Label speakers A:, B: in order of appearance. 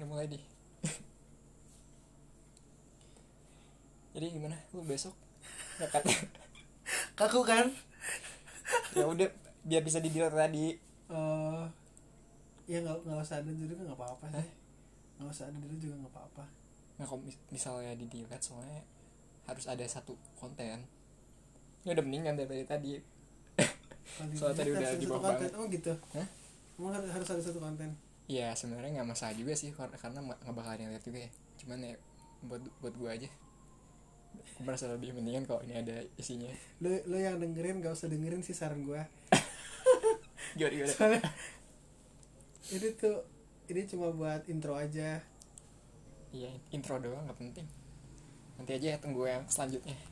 A: udah mulai deh. Jadi gimana? Lu besok? Ngekat
B: kaku kan?
A: Ya udah biar bisa di tadi.
B: Eh, ya nggak nggak usah ada dulu nggak apa-apa sih. Nggak usah ada dulu juga nggak apa-apa.
A: Nah kalau mis- misalnya di delete soalnya harus ada satu konten. Ini udah mendingan dari tadi.
B: Kalau
A: Soalnya tadi udah di bawah banget.
B: oh gitu?
A: Hah?
B: emang harus, harus ada satu konten
A: ya sebenarnya nggak masalah juga sih kar- karena nggak bakalan yang lihat juga ya. Cuman ya buat buat gua aja. Gua merasa lebih mendingan kalau ini ada isinya.
B: Lo lo yang dengerin gak usah dengerin sih saran gua.
A: Gimana gimana?
B: Soalnya ini tuh ini cuma buat intro aja.
A: Iya intro doang nggak penting. Nanti aja ya tunggu yang selanjutnya